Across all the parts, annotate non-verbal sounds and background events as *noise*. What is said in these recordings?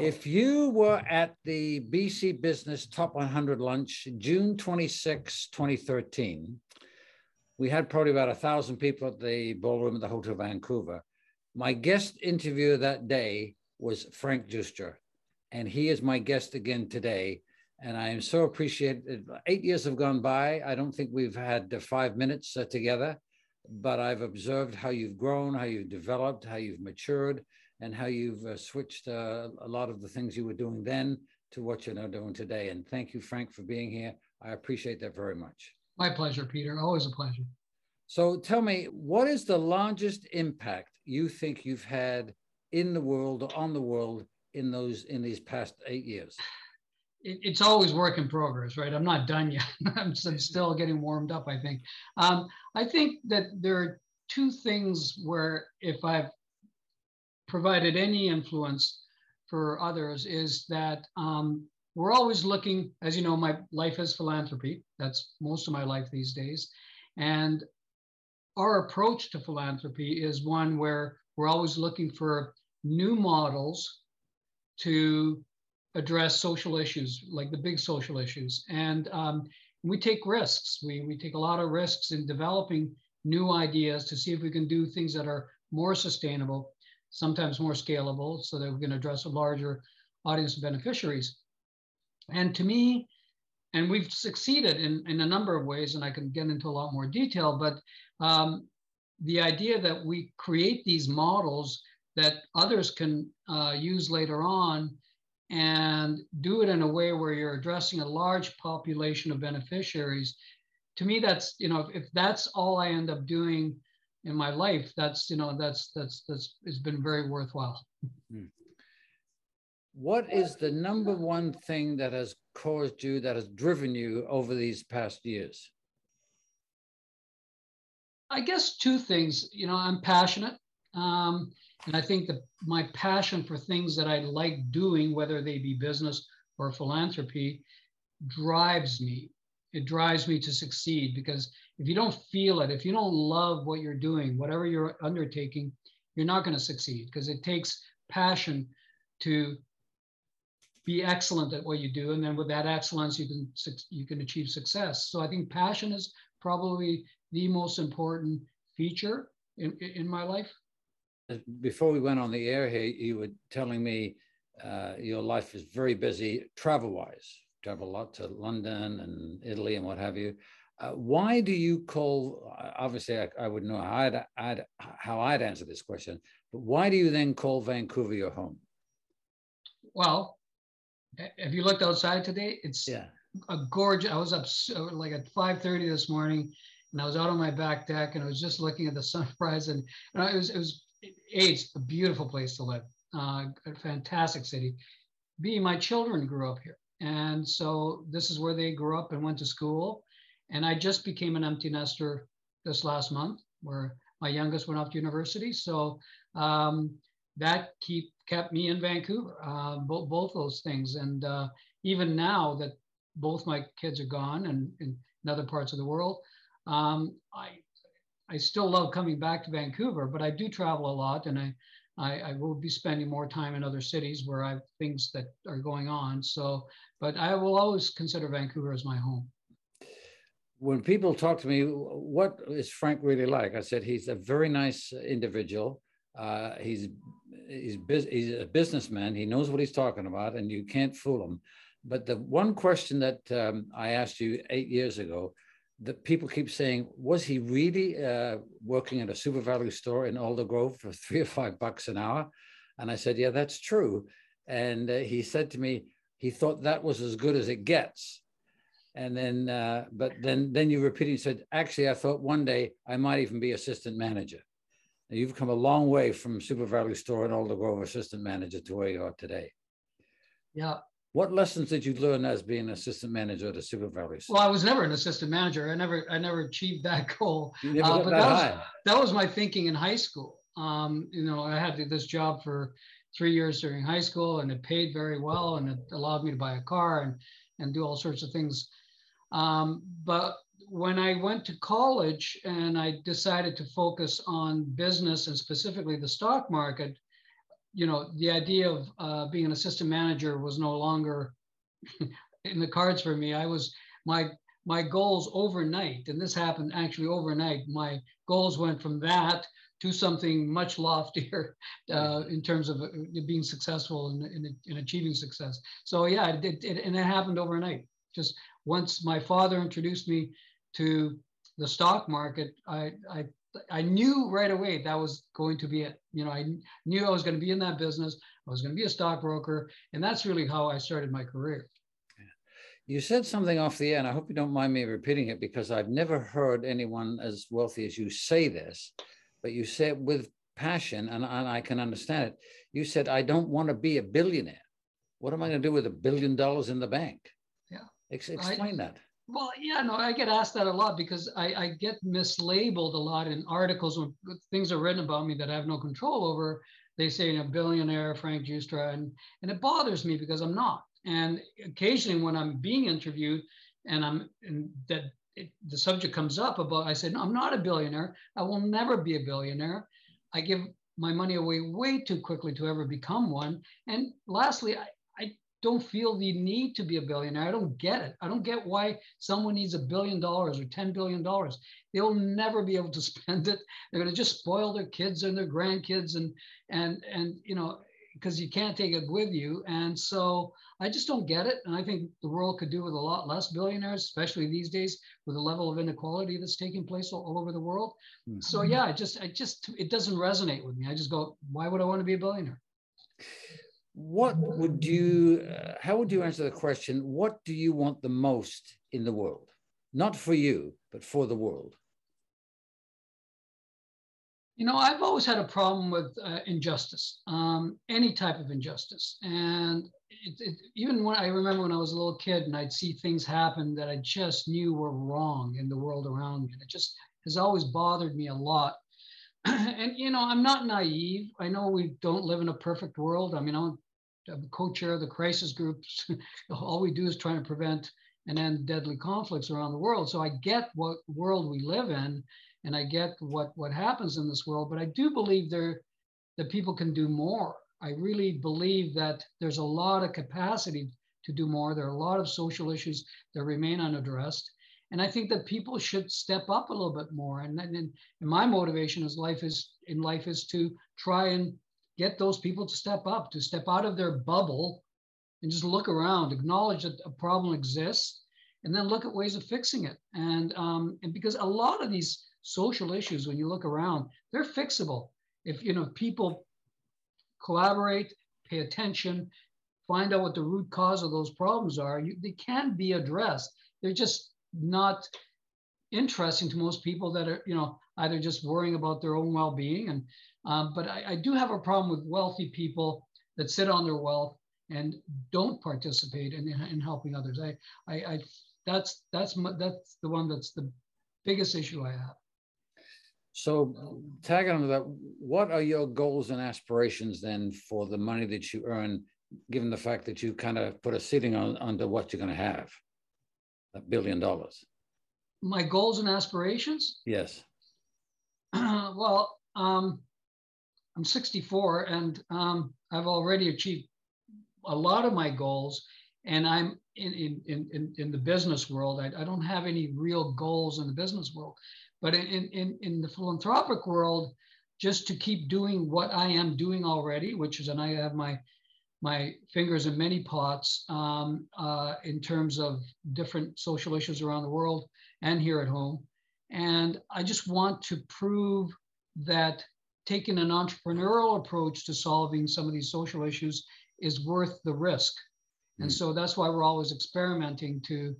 If you were at the BC Business Top 100 lunch, June 26, 2013, we had probably about a thousand people at the ballroom at the Hotel Vancouver. My guest interviewer that day was Frank Giustra, and he is my guest again today. And I am so appreciated. Eight years have gone by. I don't think we've had five minutes uh, together, but I've observed how you've grown, how you've developed, how you've matured, and how you've uh, switched uh, a lot of the things you were doing then to what you're now doing today. And thank you, Frank, for being here. I appreciate that very much. My pleasure, Peter. Always a pleasure. So tell me, what is the largest impact you think you've had in the world on the world in those in these past eight years? it's always work in progress, right? I'm not done yet. *laughs* I'm, still getting warmed up. I think. Um, I think that there are two things where if I've provided any influence for others is that um, we're always looking, as you know, my life is philanthropy. That's most of my life these days. And our approach to philanthropy is one where we're always looking for new models to address social issues, like the big social issues. And um, we take risks. We, we take a lot of risks in developing new ideas to see if we can do things that are more sustainable sometimes more scalable so that we can address a larger audience of beneficiaries. And to me, and we've succeeded in, in a number of ways, and I can get into a lot more detail, but um, the idea that we create these models that others can uh, use later on and do it in a way where you're addressing a large population of beneficiaries to me that's you know if, if that's all i end up doing in my life, that's you know that's that's that's it's been very worthwhile. Hmm. What is the number one thing that has caused you, that has driven you over these past years? I guess two things. You know, I'm passionate, um, and I think that my passion for things that I like doing, whether they be business or philanthropy, drives me it drives me to succeed because if you don't feel it, if you don't love what you're doing, whatever you're undertaking, you're not going to succeed because it takes passion to be excellent at what you do and then with that excellence you can you can achieve success. So i think passion is probably the most important feature in, in my life. Before we went on the air here you were telling me uh, your life is very busy travel wise travel a lot to London and Italy and what have you. Uh, why do you call? Obviously, I, I would know how I'd, I'd, how I'd answer this question, but why do you then call Vancouver your home? Well, have you looked outside today? It's yeah. a gorgeous. I was up like at five thirty this morning, and I was out on my back deck, and I was just looking at the *laughs* sunrise, and, and it was it was a it's a beautiful place to live, uh, a fantastic city. B, my children grew up here. And so this is where they grew up and went to school. And I just became an empty nester this last month, where my youngest went off to university. So um, that keep kept me in Vancouver, uh, both both those things. And uh, even now that both my kids are gone and in, other parts of the world, um, I I still love coming back to Vancouver, but I do travel a lot, and I I, I, will be spending more time in other cities where I have things that are going on. So, but I will always consider Vancouver as my home. When people talk to me, what is Frank really like? I said he's a very nice individual. Uh, he's he's he's a businessman. He knows what he's talking about, and you can't fool him. But the one question that um, I asked you eight years ago that people keep saying, was he really uh, working at a SuperValu store in Aldergrove for *laughs* three or five bucks an hour? And I said, yeah, that's true. And uh, he said to me, he thought that was as good as it gets. And then, uh, but then, then you repeated, said, actually, I thought one day I might even be assistant manager. Now, you've come a long way from SuperValu store and Aldergrove assistant manager to where you are today. Yeah, what lessons did you learn as being an assistant manager at a SuperValu? Well, I was never an assistant manager. I never, I never achieved that *laughs* goal. You never uh, got that, that, high. Was, that was my thinking in high school. Um, you know, I had this job for three years during high school, and it paid very well, and it allowed me to buy a car and and do all sorts of things. Um, but when I went to college and I decided to focus on business and specifically the stock market, you know, the idea of uh, being an assistant manager was no longer *laughs* in the cards for me. I was my my goals overnight, and this happened actually overnight. My goals went from that to something much loftier *laughs* uh, in terms of uh, being successful in, in, in, achieving success. So yeah, it, it, it, and it happened overnight. Just once my father introduced me to the stock market, I, I I knew right away that was going to be it. You know, I knew I was going to be in that business. I was going to be a stockbroker, and that's really how I started my career. You said something off the air, and I hope you don't mind me repeating it because I've never heard anyone as wealthy as you say this, but you said with passion, and, and I can understand it. You said, I don't want to be a billionaire. What am I going to do with a billion dollars in the bank? Yeah. Ex- explain I, that. Well, yeah, no, I get asked that a lot because I, I get mislabeled a lot in articles when things are written about me that I have no control over. They say, a billionaire, Frank Giustra, and, and it bothers me because I'm not. And occasionally when I'm being interviewed and I'm and that it, the subject comes up about, I said, no, I'm not a billionaire. I will never be a billionaire. I give my money away way too quickly to ever become one. And lastly, I, don't feel the need to be a billionaire. I don't get it. I don't get why someone needs a billion dollars or $10 billion. They'll never be able to *laughs* spend it. They're going to just spoil their kids and their grandkids and, and, and, you know, because you can't take it with you. And so I just don't get it. And I think the world could do with a lot less billionaires, especially these days with the level of inequality that's taking place all, all over the world. Mm-hmm. So yeah, I just, I just, it doesn't resonate with me. I just go, why would I want to be a billionaire? What would you uh, how would you answer the question what do you want the most in the world? Not for you but for the world. You know i've always had a problem with uh, injustice um, any type of injustice. And it, it, even when i remember when i was a little kid and i'd see things happen that i just knew were wrong in the world around me. And it just has always bothered me a lot. *clears throat* And you know, I'm not naive. I know we don't live in a perfect world. I mean, I'm, Uh, co-chair of the crisis groups. *laughs* All we do is try to prevent and end deadly conflicts around the world. So I get what world we live in, and I get what what happens in this world. But I do believe there that people can do more. I really believe that there's a lot of capacity to do more. There are a lot of social issues that remain unaddressed. And I think that people should step up a little bit more. And, and, and my motivation is life is in life is to try and get those people to step up, to step out of their bubble and just look around, acknowledge that a problem exists, and then look at ways of fixing it. And um, and because a lot of these social issues, when you look around, they're fixable. If you know people collaborate, pay attention, find out what the root cause of those problems are, you, they can be addressed. They're just not interesting to most people that are, you know, either just worrying about their own well-being. And um, but I, I, do have a problem with wealthy people that sit on their wealth and don't participate in, in helping others. I, I, I that's that's my, that's the one that's the biggest issue I have. So, tagging on to that, what are your goals and aspirations then for the money that you earn, given the fact that you kind of put a ceiling on under what you're going to have? a billion dollars? My goals and aspirations? Yes. *clears throat* well, um, I'm 64 and um, I've already achieved a lot of my goals. And I'm in, in, in, in the business world. I, I don't have any real goals in the business world. But in, in, in the philanthropic world, just to keep doing what I am doing already, which is, and I have my my fingers in many pots um, uh, in terms of different social issues around the world and here at home. And I just want to prove that taking an entrepreneurial approach to solving some of these social issues is worth the risk. And so that's why we're always experimenting to,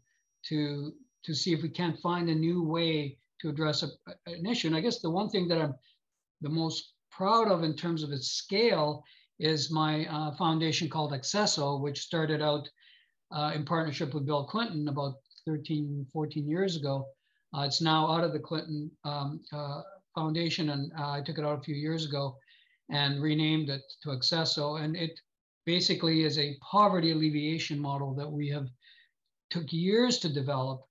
to, to see if we can't find a new way to address a, an issue. And I guess the one thing that I'm the most proud of in terms of its scale is my uh, foundation called Acceso, which started out uh, in partnership with Bill Clinton about 13, 14 years ago. Uh, it's now out of the Clinton um, uh, Foundation, and uh, I took it out a few years ago and renamed it to Acceso. And it basically is a poverty alleviation model that we have took years to develop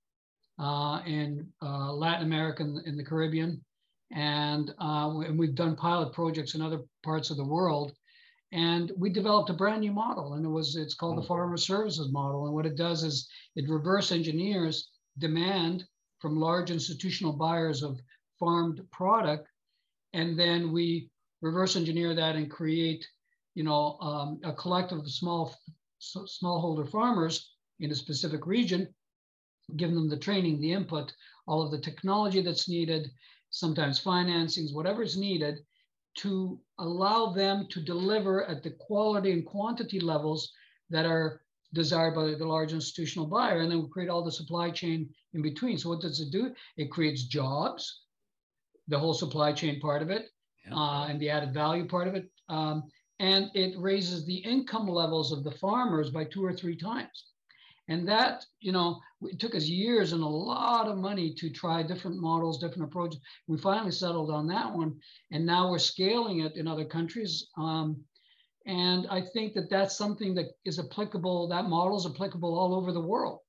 uh, in Latin America and in the Caribbean. And, and we've done pilot projects in other parts of the world And we developed a brand new model, and it was it's called the Farmer Services Model. And what it does is it reverse engineers demand from large institutional buyers of farmed product, and then we reverse engineer that and create, you know, um, a collective of small smallholder farmers in a specific region, give them the training, the input, all of the technology that's needed, sometimes financings, whatever is needed to allow them to deliver at the quality and quantity levels that are desired by the large institutional buyer. And then we create all the supply chain in between. So what does it do? It creates jobs, the whole supply chain part of it, yeah. uh, and the added value part of it. Um, and it raises the income levels of the farmers by two or three times. And that, you know, it took us years and a lot of money to try different models, different approaches. We finally settled on that one. And now we're scaling it in other countries. Um, and I think that that's something that is applicable, that model is applicable all over the world.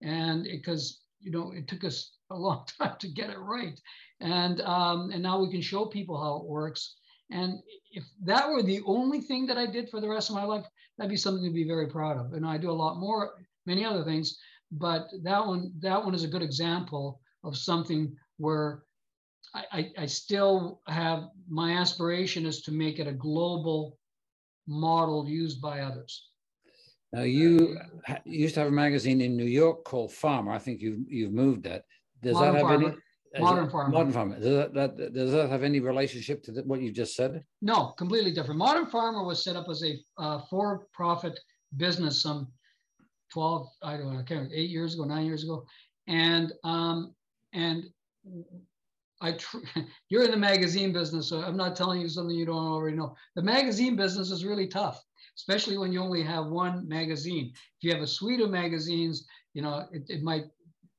And because, you know, it took us a long *laughs* time to get it right. And, um, and now we can show people how it works. And if that were the only thing that I did for the rest of my life, that'd be something to be very proud of. And I do a lot more many other things, but that one that one is a good example of something where I, I, I still have my aspiration is to make it a global model used by others. Now you used to have a magazine in New York called Farmer. I think you've you've moved that. Does Modern that have Farmer. any? Modern Farmer. Modern Farmer. Does that, that, does that have any relationship to the, what you just said? No, completely different. Modern Farmer was set up as a uh, for-profit business some 12, I don't know, I can't remember, eight years ago, nine years ago. And, um, and I, *laughs* you're in the magazine business, so I'm not telling you something you don't already know. The magazine business is really tough, especially when you only have one magazine. If you have a suite of magazines, you know, it, it might,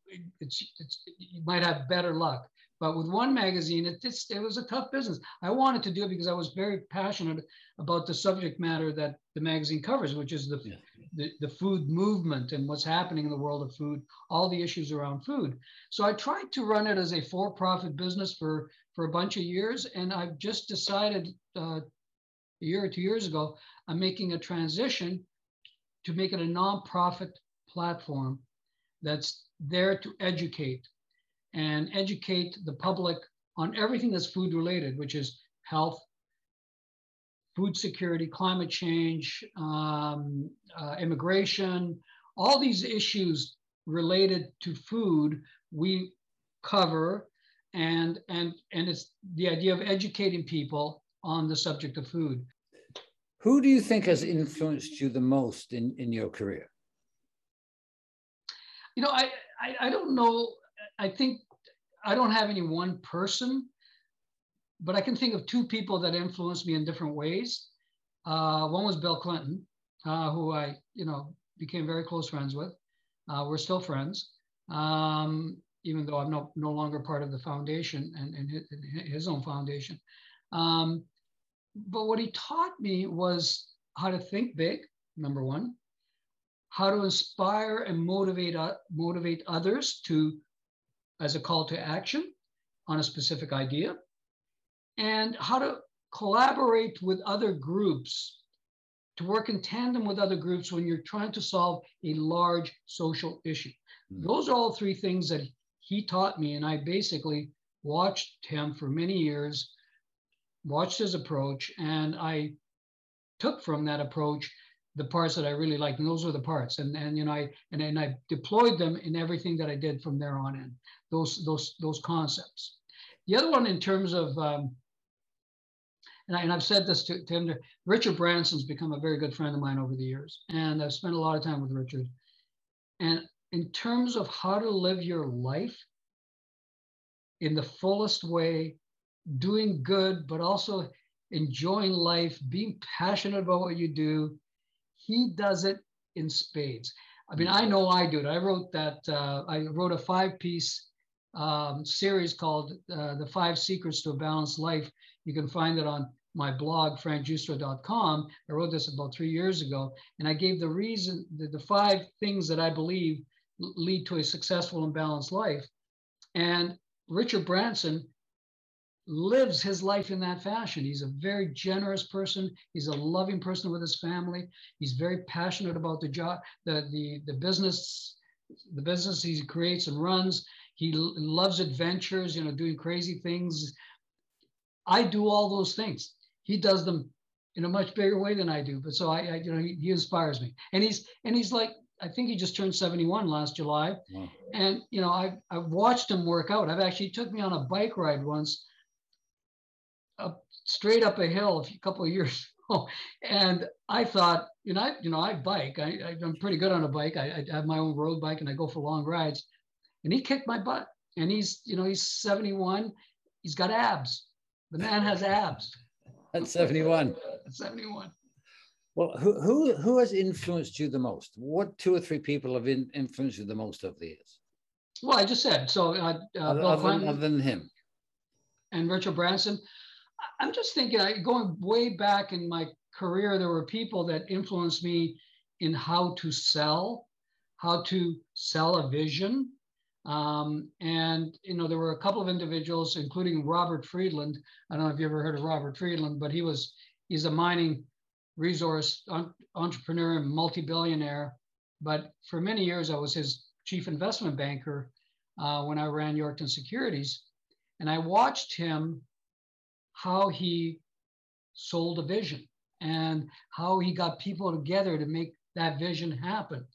it, it's, it's, you might have better luck. But with one magazine, it it was a tough business. I wanted to do it because I was very passionate about the subject matter that the magazine covers, which is the, yeah. the, the food movement and what's happening in the world of food, all the issues around food. So I tried to run it as a for-profit business for for a bunch of years, and I've just decided uh, a year or two years ago, I'm making a transition to make it a nonprofit platform that's there to educate and educate the public on everything that's food related, which is health, food security, climate change, um, uh, immigration, all these issues related to food we cover and and and it's the idea of educating people on the subject of food. Who do you think has influenced you the most in in your career? You know i i, I don't know I think I don't have any one person, but I can think of two people that influenced me in different ways. Uh, one was Bill Clinton, uh, who I, you know, became very close friends with. Uh, we're still friends, um, even though I'm no, no longer part of the foundation and, and his, his, own foundation. Um, but what he taught me was how to think big, number one, how to inspire and motivate, uh, motivate others to as a call to action on a specific idea, and how to collaborate with other groups, to work in tandem with other groups when you're trying to solve a large social issue. Mm-hmm. Those are all three things that he taught me, and I basically watched him for many years, watched his approach, and I took from that approach the parts that I really liked, and those were the parts. And and you know, I and, and I deployed them in everything that I did from there on in those those those concepts. The other one in terms of um, and, I, have said this to, to him, Richard Branson's become a very good friend of mine over the years. And I've spent a lot of time with Richard. And in terms of how to live your life in the fullest way, doing good, but also enjoying life, being passionate about what you do, he does it in spades. I mean, I know I do it. I wrote that, uh, I wrote a five piece um, series called uh, The Five Secrets to a Balanced Life. You can find it on my blog, frankgiustra.com. I wrote this about three years ago, and I gave the reason, the, the five things that I believe lead to a successful and balanced life. And Richard Branson lives his life in that fashion. He's a very generous person. He's a loving person with his family. He's very passionate about the job, the the the business, the business he creates and runs. He loves adventures, you know, doing crazy things. I do all those things. He does them in a much bigger way than I do. But so I, I you know, he, he, inspires me. And he's and he's like, I think he just turned 71 last July. Wow. And you know, I've I've watched him work out. I've actually took me on a bike ride once, up straight up a hill a couple of years *laughs* ago. And I thought, you know, I, you know, I bike. I, I'm pretty good on a bike. I, I have my own road bike and I go for long rides. And he kicked my butt. And he's, you know, he's 71. He's got abs. The man has abs. *laughs* At 71. 71. Well, who, who, who has influenced you the most? What two or three people have in, influenced you the most over the years? Well, I just said so. Uh, uh, other, Bill Clinton other than him and Richard Branson. I'm just thinking, I, going way back in my career, there were people that influenced me in how to sell, how to sell a vision. Um, and you know, there were a couple of individuals, including Robert Friedland. I don't know if you ever heard of Robert Friedland, but he was he's a mining resource entrepreneur and multi-billionaire. But for many years, I was his chief investment banker uh, when I ran Yorkton Securities, and I watched him how he sold a vision and how he got people together to make that vision happen.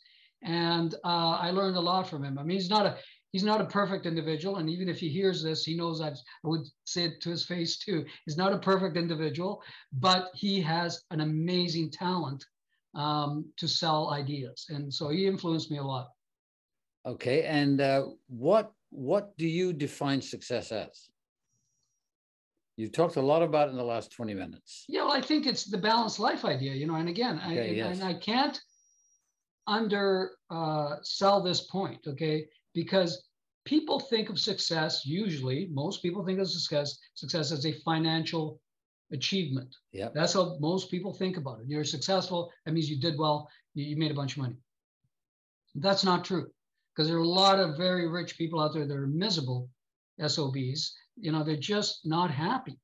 And uh, I learned a lot from him. I mean, he's not a he's not a perfect individual, and even if he hears this, he knows I've, I would say it to his face too. He's not a perfect individual, but he has an amazing talent um, to sell ideas, and so he influenced me a lot. Okay, and uh, what what do you define success as? You've talked a lot about it in the last 20 minutes. Yeah, well, I think it's the balanced life idea, you know, and again, okay, I, yes. and I can't under uh, sell this point, okay? Because people think of success, usually, most people think of success, success as a financial achievement. Yeah. That's how most people think about it. You're successful, that means you did well, you, made a bunch of money. That's not true because there are a lot of very rich people out there that are miserable SOBs you know, they're just not happy.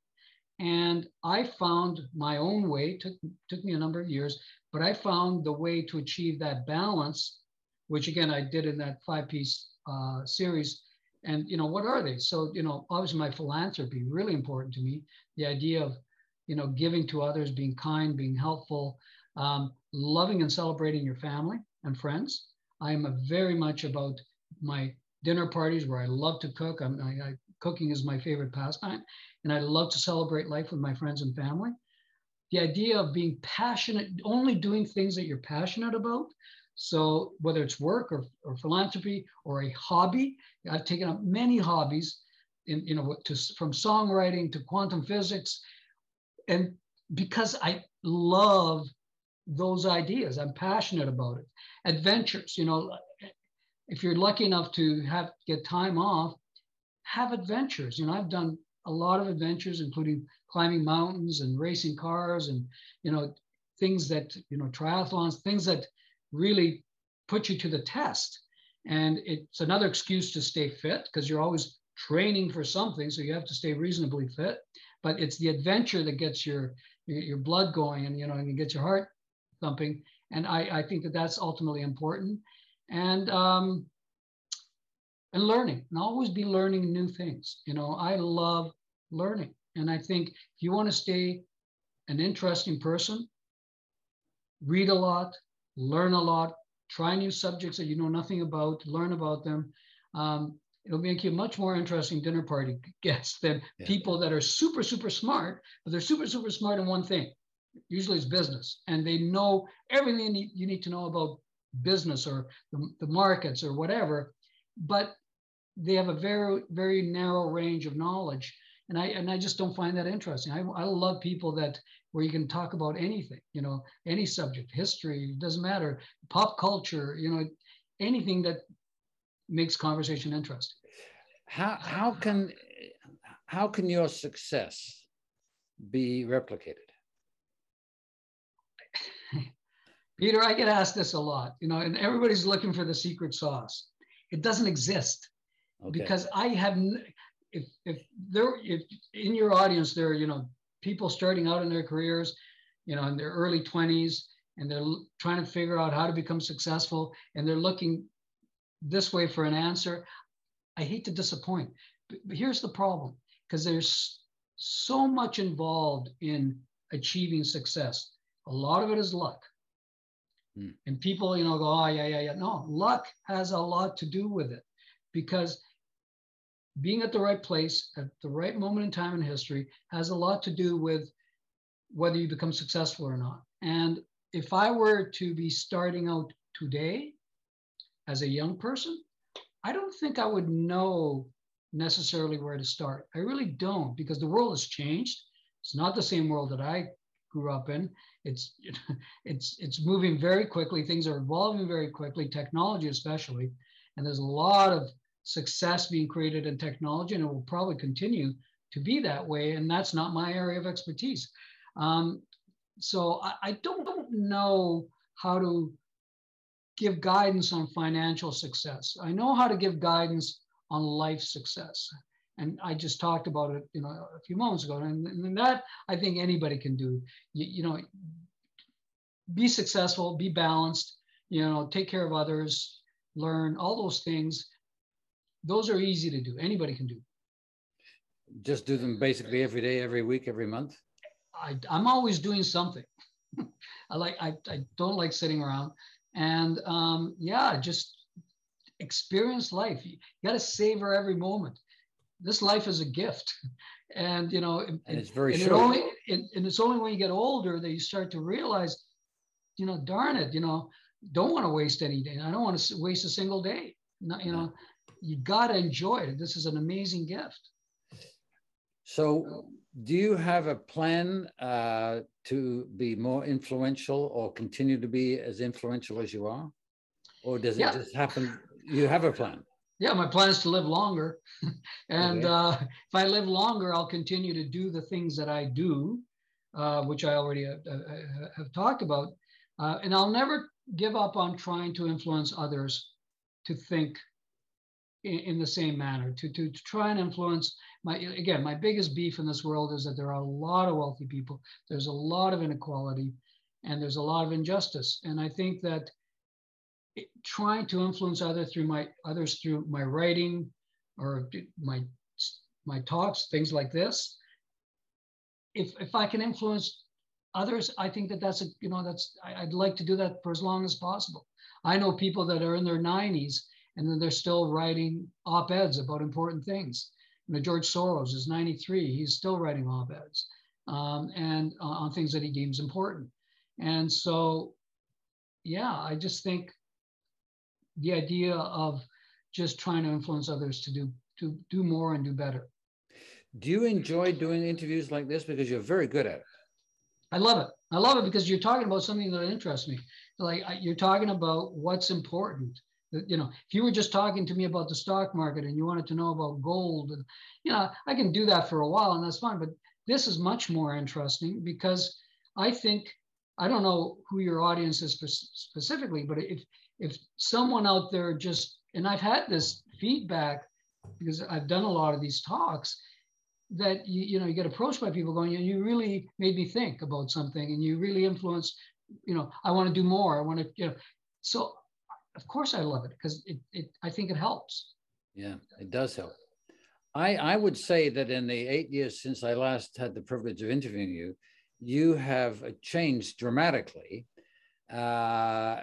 And I found my own way, took, took me a number of years, but I found the way to achieve that balance, which again, I did in that five piece uh, series. And, you know, what are they? So, you know, obviously my philanthropy, really important to me. The idea of, you know, giving to others, being kind, being helpful, um, loving and celebrating your family and friends. I am very much about my dinner parties where I love to cook. I'm, I, I cooking is my favorite pastime, and I love to celebrate life with my friends and family. The idea of being passionate, only doing things that you're passionate about. So whether it's work or, or philanthropy or a hobby, I've taken up many hobbies, in you know, to, from songwriting to quantum physics, and because I love those ideas, I'm passionate about it. Adventures, you know, if you're lucky enough to have get time off, have adventures. You know, I've done a lot of adventures, including climbing mountains and racing cars and, you know, things that, you know, triathlons, things that really put you to the test. And it's another excuse to stay fit because you're always training for something. So you have to stay reasonably fit. But it's the adventure that gets your, your, blood going and, you know, and it gets your heart thumping. And I, I think that that's ultimately important. And um, and learning and always be learning new things. You know, I love learning. And I think if you want to stay an interesting person, read a lot, learn a lot, try new subjects that you know nothing about, learn about them. Um, it'll make you a much more interesting dinner party *laughs* guest than yeah. people that are super, super smart, but they're super, super smart in one thing. Usually it's business, and they know everything you need, to know about business or the, the markets or whatever, but they have a very very narrow range of knowledge and i and i just don't find that interesting i, I love people that where you can talk about anything you know any subject history doesn't matter pop culture you know anything that makes conversation interesting. How how can how can your success be replicated? *laughs* Peter i get asked this a lot you know and everybody's looking for the secret sauce. It doesn't exist okay. because I have, if if there if in your audience there are you know people starting out in their careers, you know, in their early 20s, and they're trying to figure out how to become successful, and they're looking this way for an answer. I hate to disappoint, but here's the problem because there's so much involved in achieving success. A lot of it is luck. Hmm. And people, you know, go, oh, yeah, yeah, yeah. No, luck has a lot to do with it because being at the right place at the right moment in time in history has a lot to do with whether you become successful or not. And if I were to be starting out today as a young person, I don't think I would know necessarily where to start. I really don't because the world has changed. It's not the same world that I grew up in. It's *laughs* it's it's moving very quickly. Things are evolving very quickly, technology especially, and there's a lot of success being created in technology, and it will probably continue to be that way. And that's not my area of expertise. Um, so I, I don't, don't know how to give guidance on financial success. I know how to give guidance on life success. And I just talked about it, you know, a few moments ago. And, and that I think anybody can do. You, you know, be successful, be balanced, you know, take care of others, learn all those things. Those are easy to do. Anybody can do. Just do them basically every day, every week, every month. I, I'm always doing something. *laughs* I like I, I don't like sitting around. And um, yeah, just experience life. You, got to savor every moment. This life is a gift, *laughs* and you know, and it's very and short. It only, and, and it's only when you get older that you start to realize, you know, darn it, you know, don't want to waste any day. I don't want to waste a single day. Not, you know, you got to enjoy it. This is an amazing gift. So, do you have a plan uh, to be more influential or continue to be as influential as you are? Or does it yeah. just happen you have a plan. Yeah, my plan is to live longer. *laughs* and okay. uh, if I live longer, I'll continue to do the things that I do, uh, which I already have, uh, uh, have talked about. Uh, and I'll never give up on trying to influence others to think in, in the same manner, to, to, to, try and influence my, again, my biggest beef in this world is that there are a lot of wealthy people, there's a lot of inequality, and there's a lot of injustice. And I think that trying to influence other through my others through my writing or my my talks, things like this. If if I can influence others, I think that that's a you know that's I, would like to do that for as long as possible. I know people that are in their 90s and then they're still writing op-eds about important things. You know, George Soros is 93; he's still writing op-eds um, and uh, on things that he deems important. And so, yeah, I just think the idea of just trying to influence others to do to do more and do better. Do you enjoy doing interviews like this because you're very good at it? I love it. I love it because you're talking about something that interests me. Like you're talking about what's important. You know, if you were just talking to me about the stock market and you wanted to know about gold, and you know, I can do that for a while and that's fine. But this is much more interesting because I think I don't know who your audience is specifically, but if if someone out there just, and I've had this feedback because I've done a lot of these talks that you, you know, you get approached by people going, you really made me think about something and you really influenced, you know, I want to do more. I want to, you know, so of course I love it because it, it, I think it helps. Yeah, it does help. I, I would say that in the eight years since I last had the privilege of interviewing you, you have changed dramatically uh,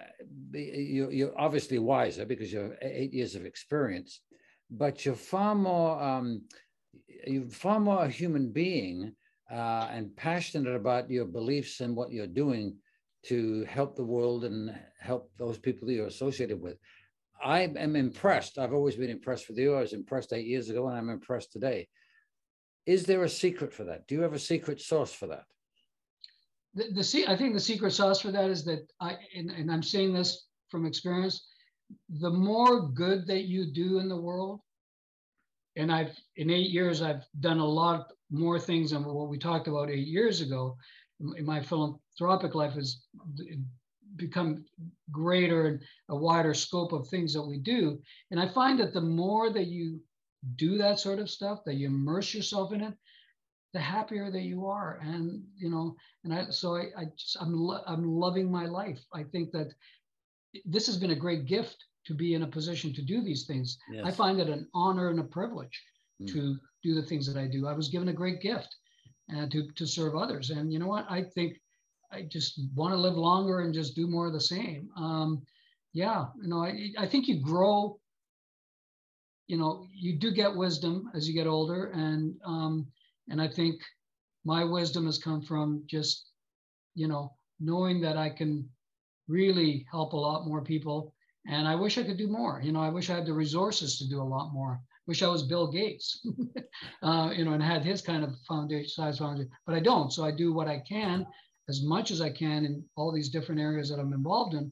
you, are obviously wiser because you have eight years of experience, but you're far more um, you're far more a human being uh, and passionate about your beliefs and what you're doing to help the world and help those people that you're associated with. I am impressed. I've always been impressed with you. I was impressed eight years ago, and I'm impressed today. Is there a secret for that? Do you have a secret sauce for that? the, the I think the secret sauce for that is that I and, and I'm saying this from experience, the more good that you do in the world, and I've in eight years I've done a lot more things than what we talked about eight years ago. In my philanthropic life has become greater and a wider scope of things that we do. And I find that the more that you do that sort of stuff, that you immerse yourself in it, the happier that you are. And you know, and I so I, I just I'm lo- I'm loving my life. I think that this has been a great gift to be in a position to do these things. Yes. I find it an honor and a privilege mm. to do the things that I do. I was given a great gift and to to serve others. And you know what? I think I just want to live longer and just do more of the same. Um, yeah, you know, I, I think you grow. You know, you do get wisdom as you get older, and um, and I think my wisdom has come from just, you know, knowing that I can really help a lot more people. And I wish I could do more. You know, I wish I had the resources to do a lot more. Wish I was Bill Gates, *laughs* uh, you know, and had his kind of foundation size foundation, but I don't. So I do what I can as much as I can in all these different areas that I'm involved in.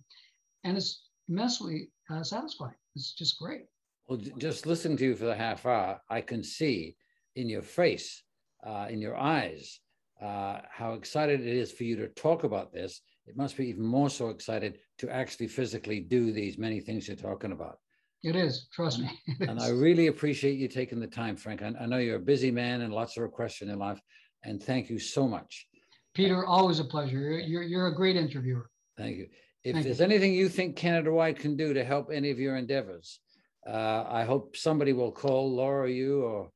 And it's immensely uh, satisfying. It's just great. Well, just listening to you for the half hour, I can see in your face, uh, in your eyes, uh, how excited it is for you to talk about this it must be even more so excited to actually physically do these many things you're talking about. It is, trust me. *laughs* and I really appreciate you taking the time, Frank. I, I, know you're a busy man and lots of requests in your life, and thank you so much. Peter, always a pleasure. You're, you're, a great interviewer. Thank you. If thank there's you. anything you think Canada Wide can do to help any of your endeavors, uh, I hope somebody will call Laura, you, or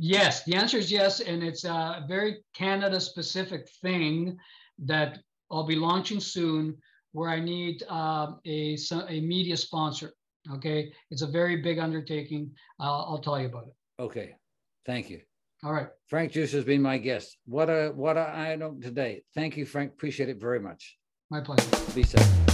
Yes, the answer is yes, and it's a very Canada specific thing that I'll be launching soon where I need uh, a, a media sponsor. Okay. It's a very big undertaking. Uh, I'll tell you about it. Okay. Thank you. All right. Frank Giustra has been my guest. What a what a item today. Thank you, Frank. Appreciate it very much. My pleasure. Be safe.